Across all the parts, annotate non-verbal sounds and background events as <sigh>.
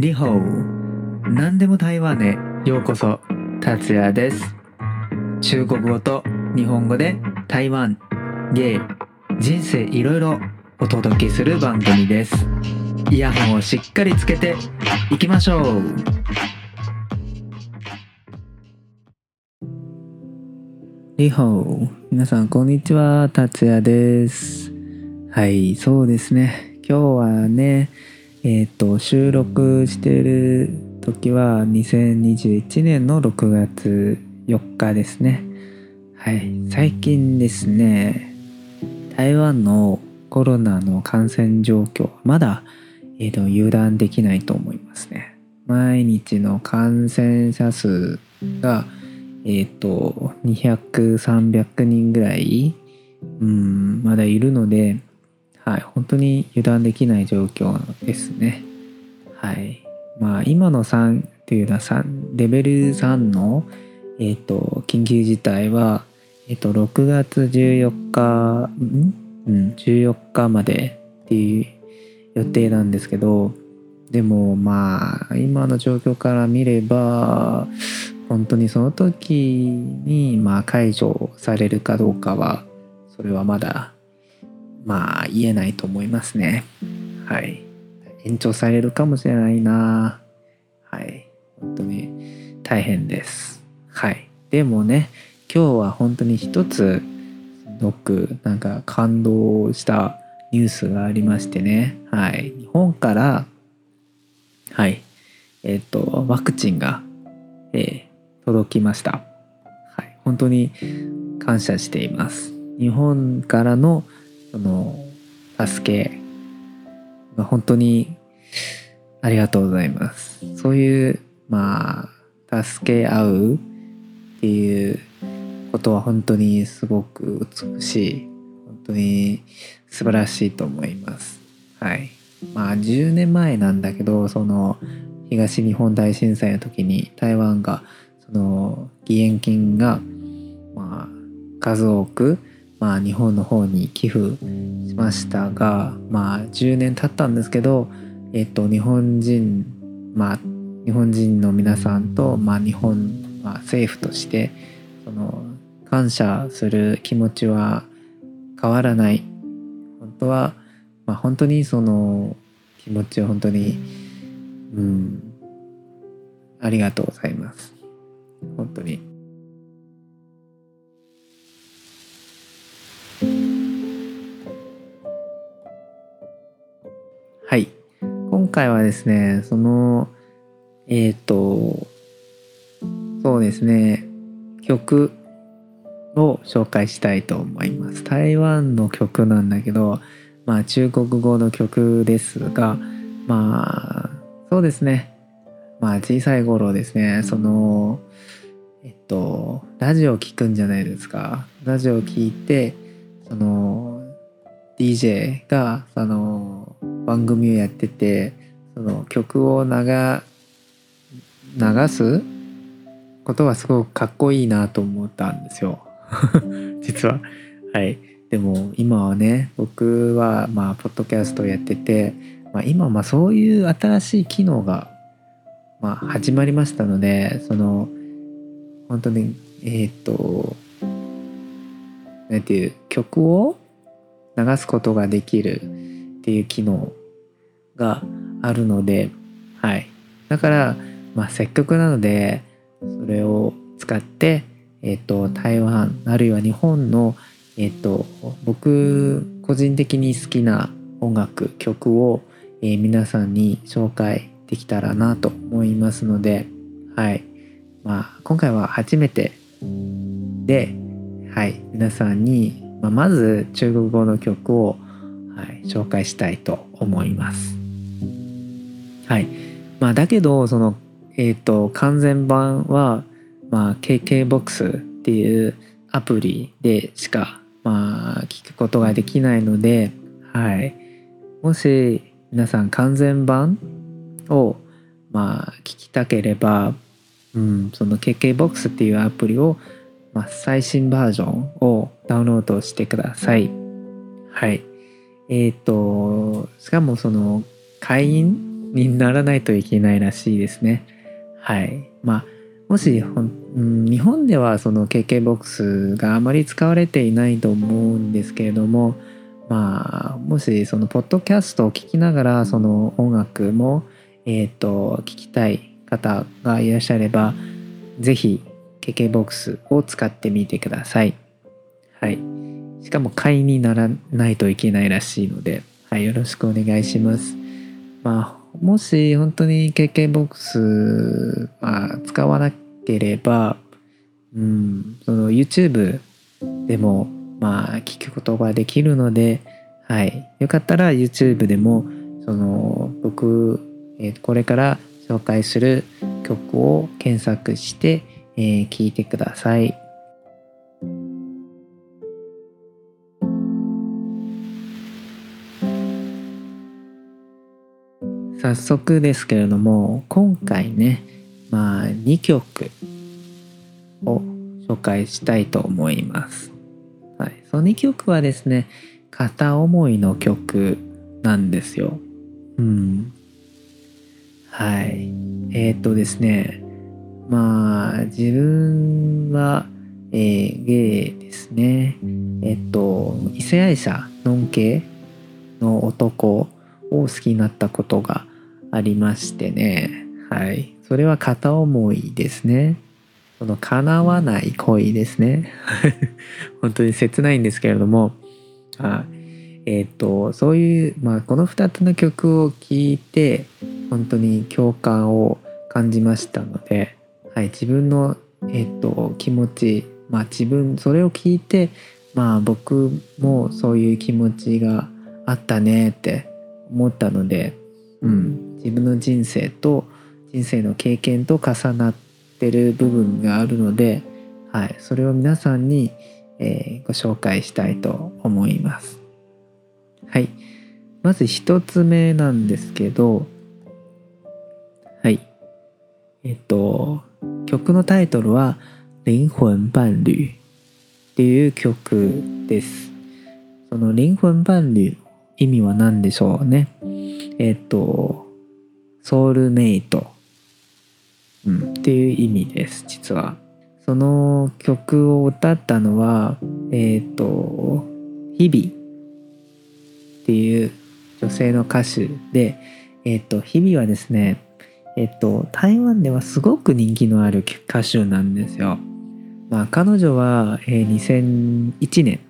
リホー何でも台湾へ。ようこそ。達也です。中国語と日本語で台湾。芸。人生いろいろお届けする番組です。イヤホンをしっかりつけていきましょう。リホー皆さんこんにちは。達也です。はいそうですね。今日はねえっ、ー、と収録してる時は2021年の6月4日ですね。はい。最近ですね台湾のコロナの感染状況まだ、えーと、油断できないと思いますね。毎日の感染者数がえっ、ー、と200300人ぐらいうんまだいるのではい、本当に油断できない状況ですね。はい。まあ、今の3っていうのは3、レベル3の、えっ、ー、と、緊急事態は、えっ、ー、と、6月14日、ん？うん、14日までっていう予定なんですけど、でもまあ、今の状況から見れば、本当にその時に、まあ、解除されるかどうかは、それはまだまあ言えないと思いますね。はい。延長されるかもしれないな。はい。本当に大変です。はい。でもね、今日は本当に一つ、すごくなんか感動したニュースがありましてね。はい。日本から、はい。えっ、ー、と、ワクチンが、えー、届きました。はい。本当に感謝しています。日本からのその助け本当にありがとうございます。そういうまあ助け合うっていうことは本当にすごく美しい本当に素晴らしいと思います。はい。まあ10年前なんだけどその東日本大震災の時に台湾がその義援金がまあ数多くまあ、日本の方に寄付しましたが、まあ、10年経ったんですけど、えっと、日本人、まあ、日本人の皆さんと、まあ、日本、まあ、政府としてその感謝する気持ちは変わらない。本当は、まあ、本当にその気持ちを本当にうんありがとうございます。本当に。はい今回はですね、その、えっ、ー、と、そうですね、曲を紹介したいと思います。台湾の曲なんだけど、まあ中国語の曲ですが、まあ、そうですね。まあ小さい頃ですね、その、えっと、ラジオ聴くんじゃないですか。ラジオ聴いて、その、DJ が、その、番組をやっててその曲を流流すことがすごくかっこいいなと思ったんですよ。<laughs> 実は。はい。でも今はね僕はまあポッドキャストをやってて、まあ、今まあそういう新しい機能がまあ始まりましたのでその本当にえっ、となんていう曲を流すことができるっていう機能があるので、はい。だから、まあ、せっかくなので、それを使って、えっ、ー、と、台湾、あるいは日本の、えっ、ー、と、僕、個人的に好きな音楽、曲を、えー、皆さんに紹介できたらなと思いますので、はい。まあ、今回は初めてで、はい。皆さんに、まあ、まず中国語の曲を、はい、紹介したいと思います。はいまあ、だけどその、えーと、完全版は、まあ、KKBOX っていうアプリでしか、まあ、聞くことができないので、はい、もし皆さん完全版を、まあ、聞きたければ、うん、その KKBOX っていうアプリを、まあ、最新バージョンをダウンロードしてください。はい。えっ、ー、と、しかもその会員にならないといけないらしいですね。はい。まあ、もしほん、日本ではその KKBOX があまり使われていないと思うんですけれども、まあ、もしそのポッドキャストを聞きながらその音楽も、えっ、ー、と、聞きたい方がいらっしゃれば、ぜひ KKBOX を使ってみてください。はい。しかも会員にならないといけないらしいので、はい、よろしくお願いします。まあ、もし本当に KKBOX、まあ、使わなければ、うん、その YouTube でも、まあ、聞くことができるので、はい、よかったら YouTube でも、その、僕、えこれから紹介する曲を検索して、えー、聞いてください。早速ですけれども今回ねまあ2曲を紹介したいと思います。はい、その2曲はですね片思いの曲なんですよ。うん。はい。えー、っとですねまあ自分は、えー、ゲイですね。えっと異性愛者ノン系の男を好きになったことがありましてね。はい。それは片思いですね。その叶わない恋ですね。<laughs> 本当に切ないんですけれども、あえっ、と、そういう、まあ、この2つの曲を聴いて、本当に共感を感じましたので、はい、自分の、え、ー、と、気持ち、まあ自分、それを聞いて、まあ僕もそういう気持ちがあったねって思ったので、うん、自分の人生と人生の経験と重なってる部分があるので、はい、それを皆さんに、えー、ご紹介したいと思います。はい。まず一つ目なんですけど、はい。えっと、曲のタイトルは、靈魂伴侶っていう曲です。その靈魂伴侶意味は何でしょうね？えっと、ソウルメイト、うん、っていう意味です、実は。その曲を歌ったのは、えっ、と、日々っていう女性の歌手で、えっ、と、日々はですね、えっ、と、台湾ではすごく人気のある歌手なんですよ。まあ、彼女は、えー、2001年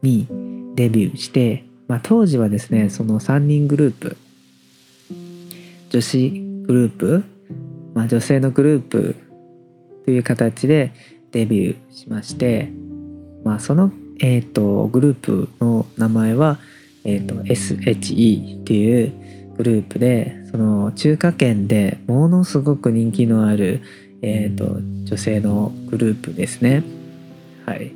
にデビューして、まあ、当時はですね、その3人グループ、女子グループ、まあ、女性のグループという形でデビューしまして、まあ、その、えーと、グループの名前は、えーと、SHE っていうグループでその中華圏でものすごく人気のある、えーと、女性のグループですね。はい、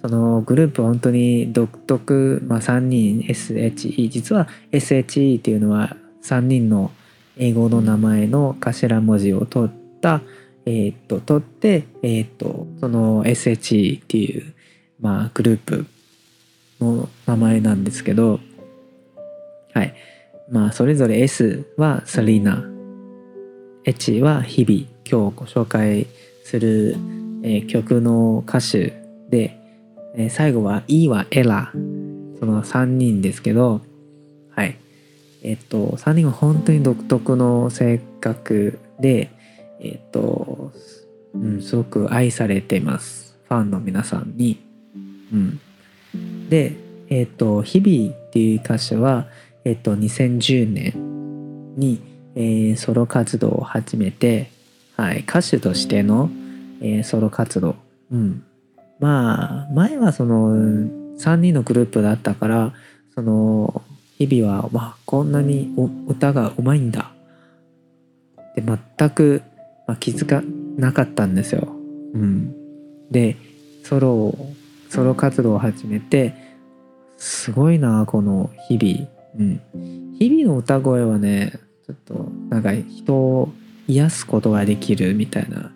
そのグループは本当に独特、まあ、3人 SHE 実は SHE っていうのは3人の英語の名前の頭文字を取った、えー、っと、取って、えー、っと、その SHE っていう、まあ、グループの名前なんですけど、はい。まあ、それぞれ S はサリーナ、H は日々、今日ご紹介する、えー、曲の歌手で、えー、最後は E はエラ、その3人ですけど、はい。えっと、3人は本当に独特の性格で、えっと、うん、すごく愛されています。ファンの皆さんに。うん。で、えっと、日々っていう歌手は、えっと、2010年に、えー、ソロ活動を始めて、はい、歌手としての、えー、ソロ活動。うん。まあ、前はその、3人のグループだったから、その、日々は、まあ、こんなに歌がうまいんだって全く、まあ、気づかなかったんですよ。うん、でソロソロ活動を始めてすごいなこの日々。うん、日々の歌声はねちょっとなんか人を癒すことができるみたいな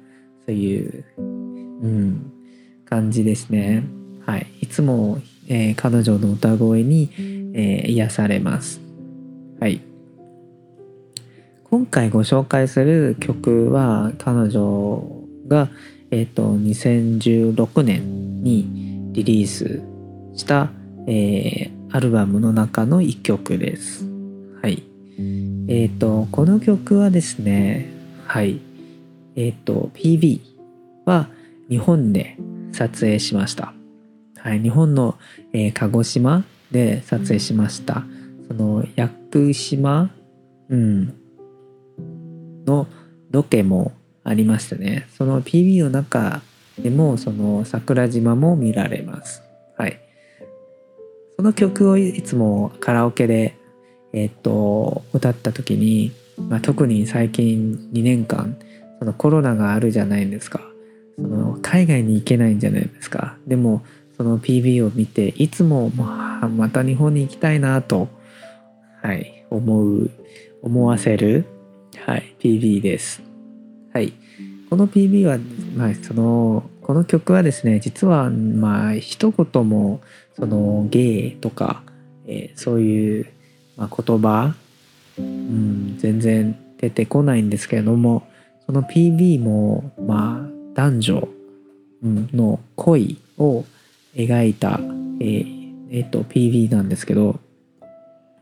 そういう、うん、感じですね。はい、いつも、えー、彼女の歌声にえー、癒されます。はい。今回ご紹介する曲は彼女が、えっと2016年にリリースした、えー、アルバムの中の一曲です。はい。えっ、ー、とこの曲はですねはいえっ、ー、と PV は日本で撮影しました。はい、日本の、えー、鹿児島で撮影しました。その屋久島、うん、のロケもありましたね。その PB の中でもその桜島も見られます。はい。その曲をいつもカラオケで、えっ、と、歌った時に、まあ、特に最近2年間、そのコロナがあるじゃないですか。その海外に行けないんじゃないですか。でも、その PB を見て、いつも、まあ、また日本に行きたいなと、はい、思う、思わせる、はい、PB です。はい。この PB は、まあ、その、この曲はですね、実は、まあ、一言も、その、ゲイとか、えー、そういう、まあ、言葉、うん、全然出てこないんですけれども、その PB も、まあ、男女の恋を描いた、えーえー、と PV なんですけど、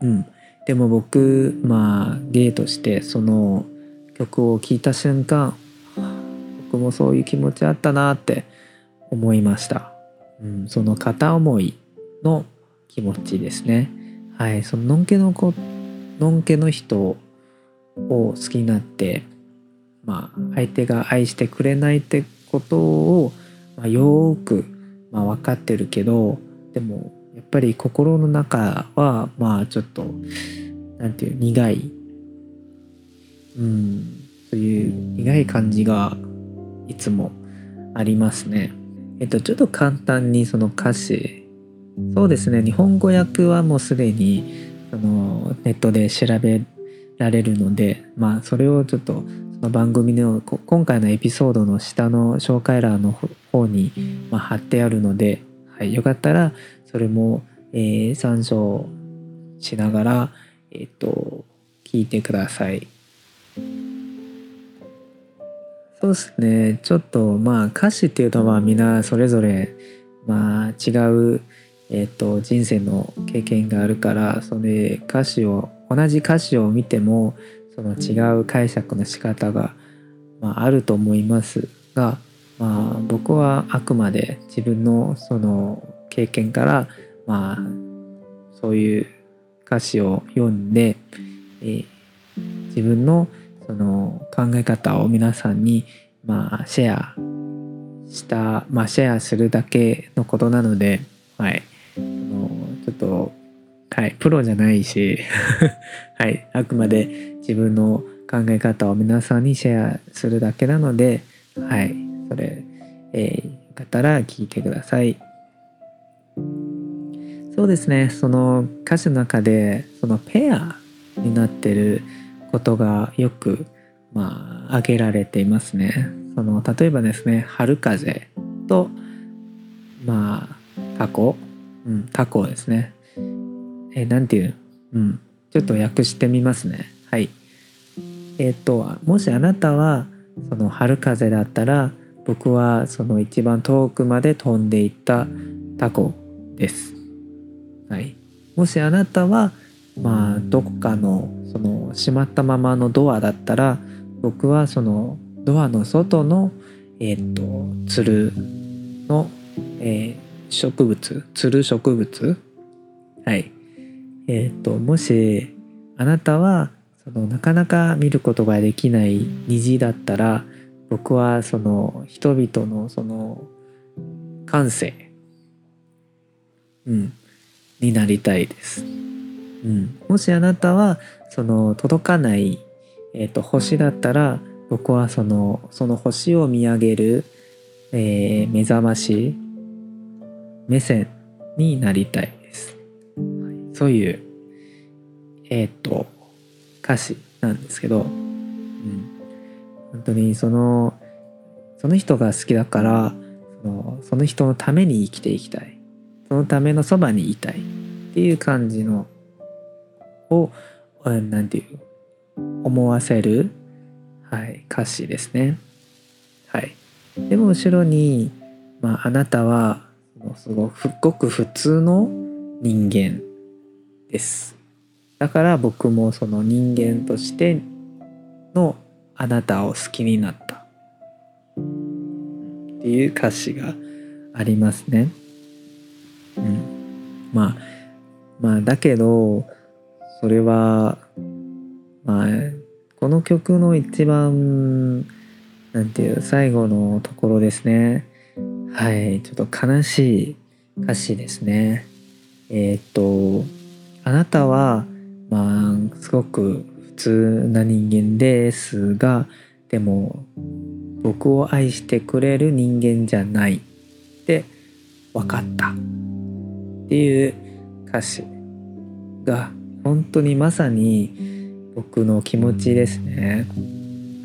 うん、でも僕まあゲイとしてその曲を聴いた瞬間僕もそういう気持ちあったなって思いました、うん、その片思いの気持ちですね。はいそののんけの子のんけの人を好きになってまあ相手が愛してくれないってことを、まあ、よくまあ、分かってるけどでもやっぱり心の中はまあちょっと何て言う苦い。うんという苦い感じがいつもありますね。えっとちょっと簡単にその歌詞そうですね日本語訳はもうすでにそのネットで調べられるのでまあそれをちょっとその番組の今回のエピソードの下の紹介欄の方に、まあ、貼ってあるので、はい、よかったらそれも、えー、参照しながら、えっ、と聞いてください。そうですね。ちょっとまあ歌詞っていうのはみんなそれぞれまあ違う、えーと、人生の経験があるからそれ歌詞を同じ歌詞を見てもその違う解釈の仕方が、まあ、あると思いますが、まあ、僕はあくまで自分のその経験から、まあ、そういう歌詞を読んで、えー、自分のその考え方を皆さんに、まあ、シェアした、まあ、シェアするだけのことなので、はい。あの、ちょっとはい、プロじゃないし <laughs> はい、あくまで自分の考え方を皆さんにシェアするだけなので、はい、それ、えー、よかったら聞いてください。そうですね、その歌詞の中で、そのペアになってることがよく、まあ、挙げられていますね。その、例えばですね、春風と、まあ、タコ、うん、タコですね。えー、ていう？うん。ちょっと訳してみますね。はい。えっ、ー、と、もしあなたは、その春風だったら、僕はその一番遠くまで飛んでいったタコです。はい。もしあなたは、まあ、どこかの、その、閉まったままのドアだったら、僕はその、ドアの外の、えっ、ー、と、つるの、えー、植物、つる植物？はい。えっ、ー、ともしあなたはそのなかなか見ることができない虹だったら僕はその人々のその感性、うん、になりたいです。うん、もしあなたはその届かない、えーと、星だったら僕はそのその星を見上げる、えー、目覚まし目線になりたいです。そういう、えっ、と、歌詞なんですけど、うん。本当にその、その人が好きだから、そのその人のために生きていきたい。そのためのそばにいたいっていう感じの、を、なんていう、思わせる、はい、歌詞ですね。はい、でも後ろに、まあ、あなたはすごくごく普通の人間です。だから僕もその人間としてのあなたを好きになったっていう歌詞がありますね。うん、まあまあだけどそれはまあこの曲の一番なんていう最後のところですね。はいちょっと悲しい歌詞ですね。えー、っとあなたはまあすごく普通な人間ですがでも僕を愛してくれる人間じゃない。って分かった。っていう歌詞が本当にまさに僕の気持ちですね。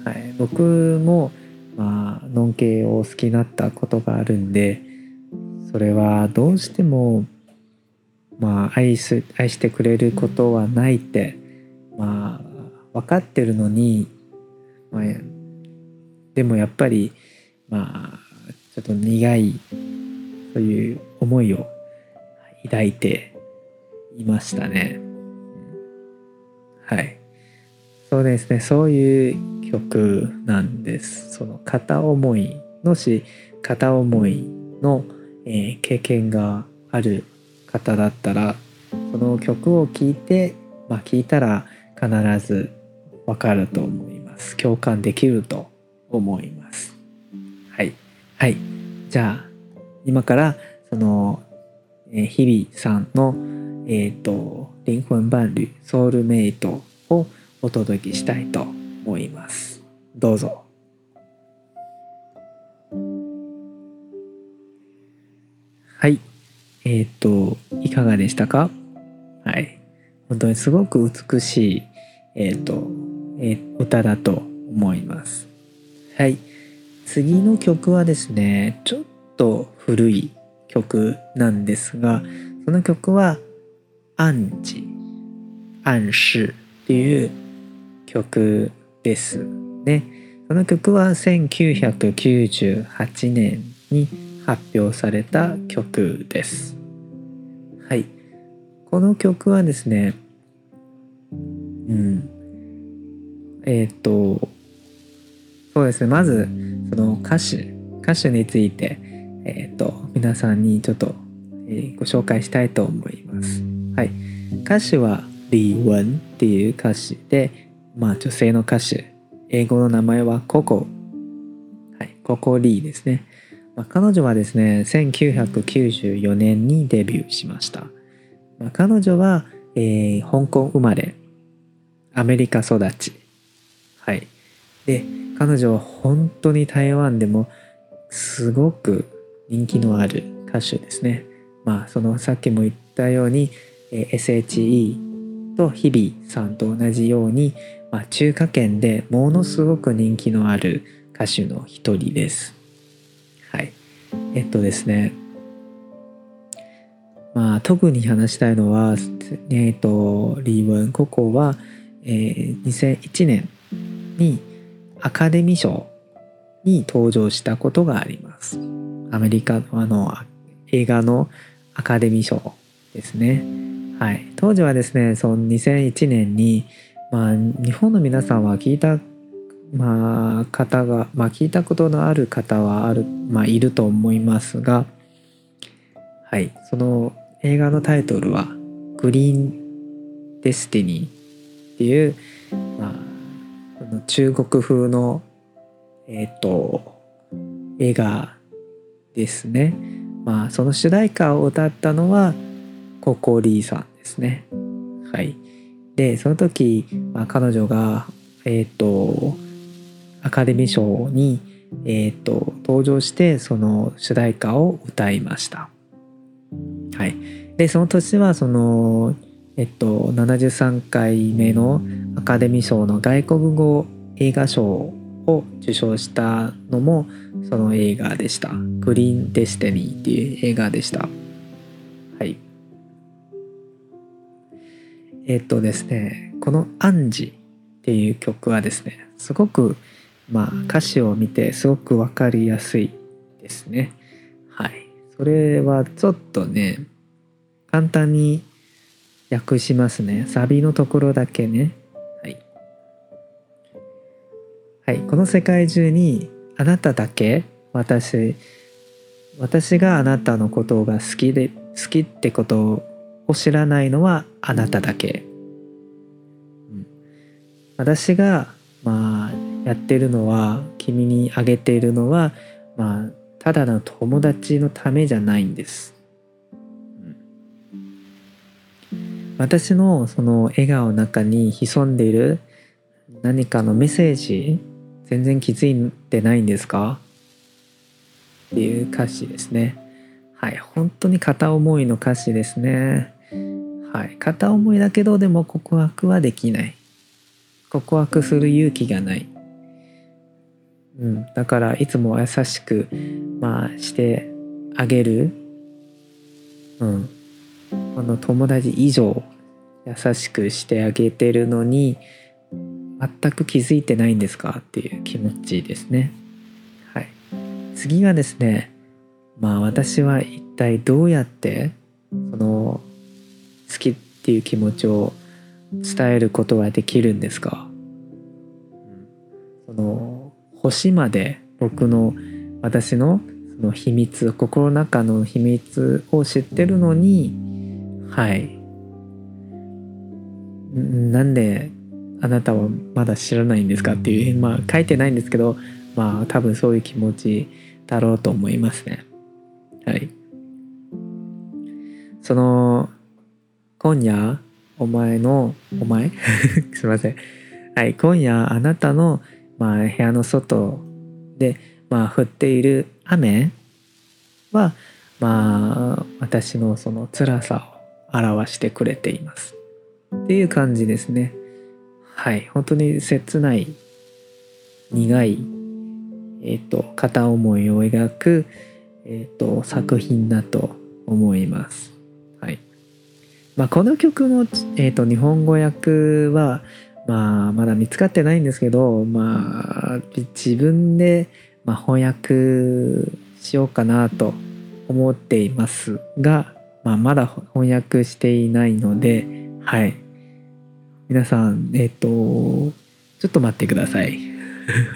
はい、僕もまあのんけいを好きになったことがあるんでそれはどうしてもまあ愛す愛してくれることはないってまあ分かってるのに、まあ、でもやっぱりまあちょっと苦いそういう思いを抱いていましたね。はい。そうですね。そういう曲なんです。その片思いのし、片思いの、えー、経験がある方だったら、その曲を聴いて、まあ聴いたら必ずわかると思います。共感できると思います。はい。はい。じゃあ、今からその、えー、日々さんの、えっ、ー、と、灵魂伴侶、ソウルメイトをお届けしたいと思います。どうぞ。はい。えっ、と、いかがでしたか？はい。本当にすごく美しい、えっ、と、えー、歌だと思います。はい。次の曲はですね、ちょっと古い曲なんですが、その曲は、暗示、暗示っていう曲ですね。その曲は1998年に発表された曲です。はい。この曲はですね、うん。えっ、と、そうですね。まず、その歌詞、歌詞について、えっ、と、皆さんにちょっと、えー、ご紹介したいと思います。はい。歌詞は、李文っていう歌詞で、まあ女性の歌手。英語の名前はココ。はい。ココリーですね、まあ、彼女はですね1994年にデビューしました、まあ、彼女は、えー、香港生まれ。アメリカ育ち。はい。で彼女は本当に台湾でもすごく人気のある歌手ですね。まあそのさっきも言ったように、SHE と日々さんと同じようにまあ、中華圏でものすごく人気のある歌手の一人です。はい。えっとですね。まあ、特に話したいのは、えっと、リー・ウン・ココは、えー、2001年にアカデミー賞に登場したことがあります。アメリカのあの映画のアカデミー賞ですね。はい。当時はですね、その2001年にまあ、日本の皆さんは聞いた、まあ、方が、まあ、聞いたことのある方はある、まあ、いると思いますが、はい、その映画のタイトルは「グリーン・デスティニー」っていう、まあ、中国風の、えっ、ー、と映画ですね。まあその主題歌を歌ったのはココリーさんですね。はい。でその時、まあ、彼女がえっ、ー、とアカデミー賞に、えーと、登場してその主題歌を歌いました。はい、でその年はその、えっと、73回目のアカデミー賞の外国語映画賞を受賞したのもその映画でした。グリーン・デスティニーっていう映画でした。えっとですねこの「暗示」ってっていう曲はですねすごくまあ歌詞を見てすごく分かりやすいですね。はい。それはちょっとね簡単に訳しますね。サビのところだけね。はい。はい。この世界中にあなただけ私私があなたのことが好きで好きってことを知らないのはあなただけ、うん、私がまあやってるのは君にあげているのはまあただの友達のためじゃないんです、うん、私のその笑顔の中に潜んでいる何かのメッセージ全然気づいてないんですか？っていう歌詞ですね。はい本当に片思いの歌詞ですね。はい。片思いだけどでも告白はできない。告白する勇気がない。うん、だからいつも優しく、まあ、してあげる、うん、あの友達以上優しくしてあげてるのに全く気づいてないんですかっていう気持ちですね。はい、次はですね。まあ私は一体どうやってその好きっていう気持ちを伝えることができるんですか、うん、その星まで僕の私のその秘密心の中の秘密を知ってるのにはい。なんであなたはまだ知らないんですかっていうまあ書いてないんですけどまあ多分そういう気持ちだろうと思いますね。はい。その今夜お前のお前？<laughs> すいませんはい今夜あなたのまあ、部屋の外で、まあ、降っている雨は、まあ、私のその辛さを表してくれています。っていう感じですね。はい。本当に切ない、苦い、えっ、ー、と、片思いを描く、えっ、ー、と、作品だと思います。まあ、この曲の、え、ー、と、日本語訳は、まあまだ見つかってないんですけどまあ自分で、ま翻訳しようかなと思っていますが、まあ、まだ翻訳していないのではい。皆さんえっ、とちょっと待ってください。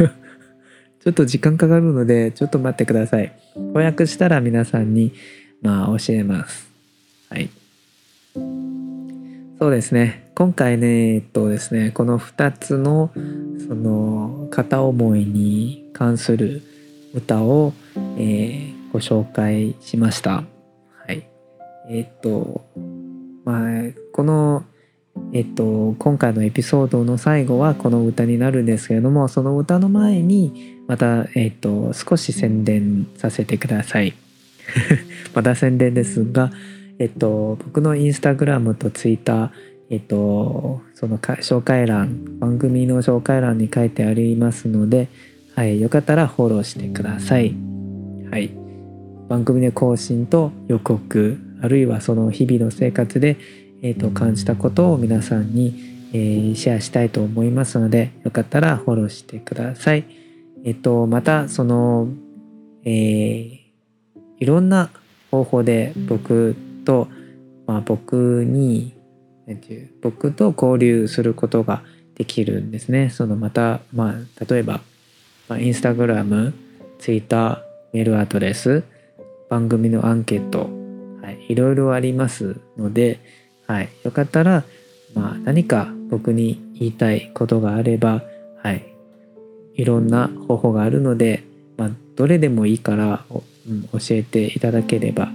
<laughs> ちょっと時間かかるのでちょっと待ってください。翻訳したら皆さんにまあ教えます。はい。そうですね今回ねえっとですねこの2つのその片思いに関する歌を、えー、ご紹介しました。はい。えっとまあこのえっと今回のエピソードの最後はこの歌になるんですけれどもその歌の前にまたえっと少し宣伝させてください。<laughs> また宣伝ですが、えっと僕のインスタグラムとツイッターえっと、その紹介欄、番組の紹介欄に書いてありますので、はい、よかったらフォローしてください。はい。番組で更新と予告、あるいはその日々の生活で、えっと、感じたことを皆さんに、えー、シェアしたいと思いますので、よかったらフォローしてください。えっと、また、その、えー、いろんな方法で僕と、まあ、僕になんていう僕と交流することができるんですね。そのまた、まあ、例えば、まあ、インスタグラム、ツイッター、メールアドレス、番組のアンケート、はい、いろいろありますので、はい、よかったら、まあ、何か僕に言いたいことがあれば、はい、いろんな方法があるので、まあ、どれでもいいから、うん、教えていただければ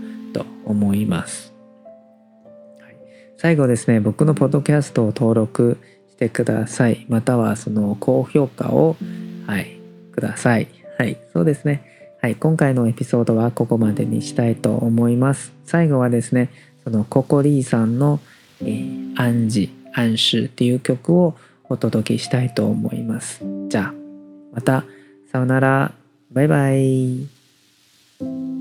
思います。最後ですね、僕のポッドキャストを登録してください。またはその高評価を、はい、ください。はい、そうですね。はい、今回のエピソードはここまでにしたいと思います。最後はですね、そのココリーさんの、えー、暗示、暗示っていう曲をお届けしたいと思います。じゃあ、また、さよなら、バイバイ。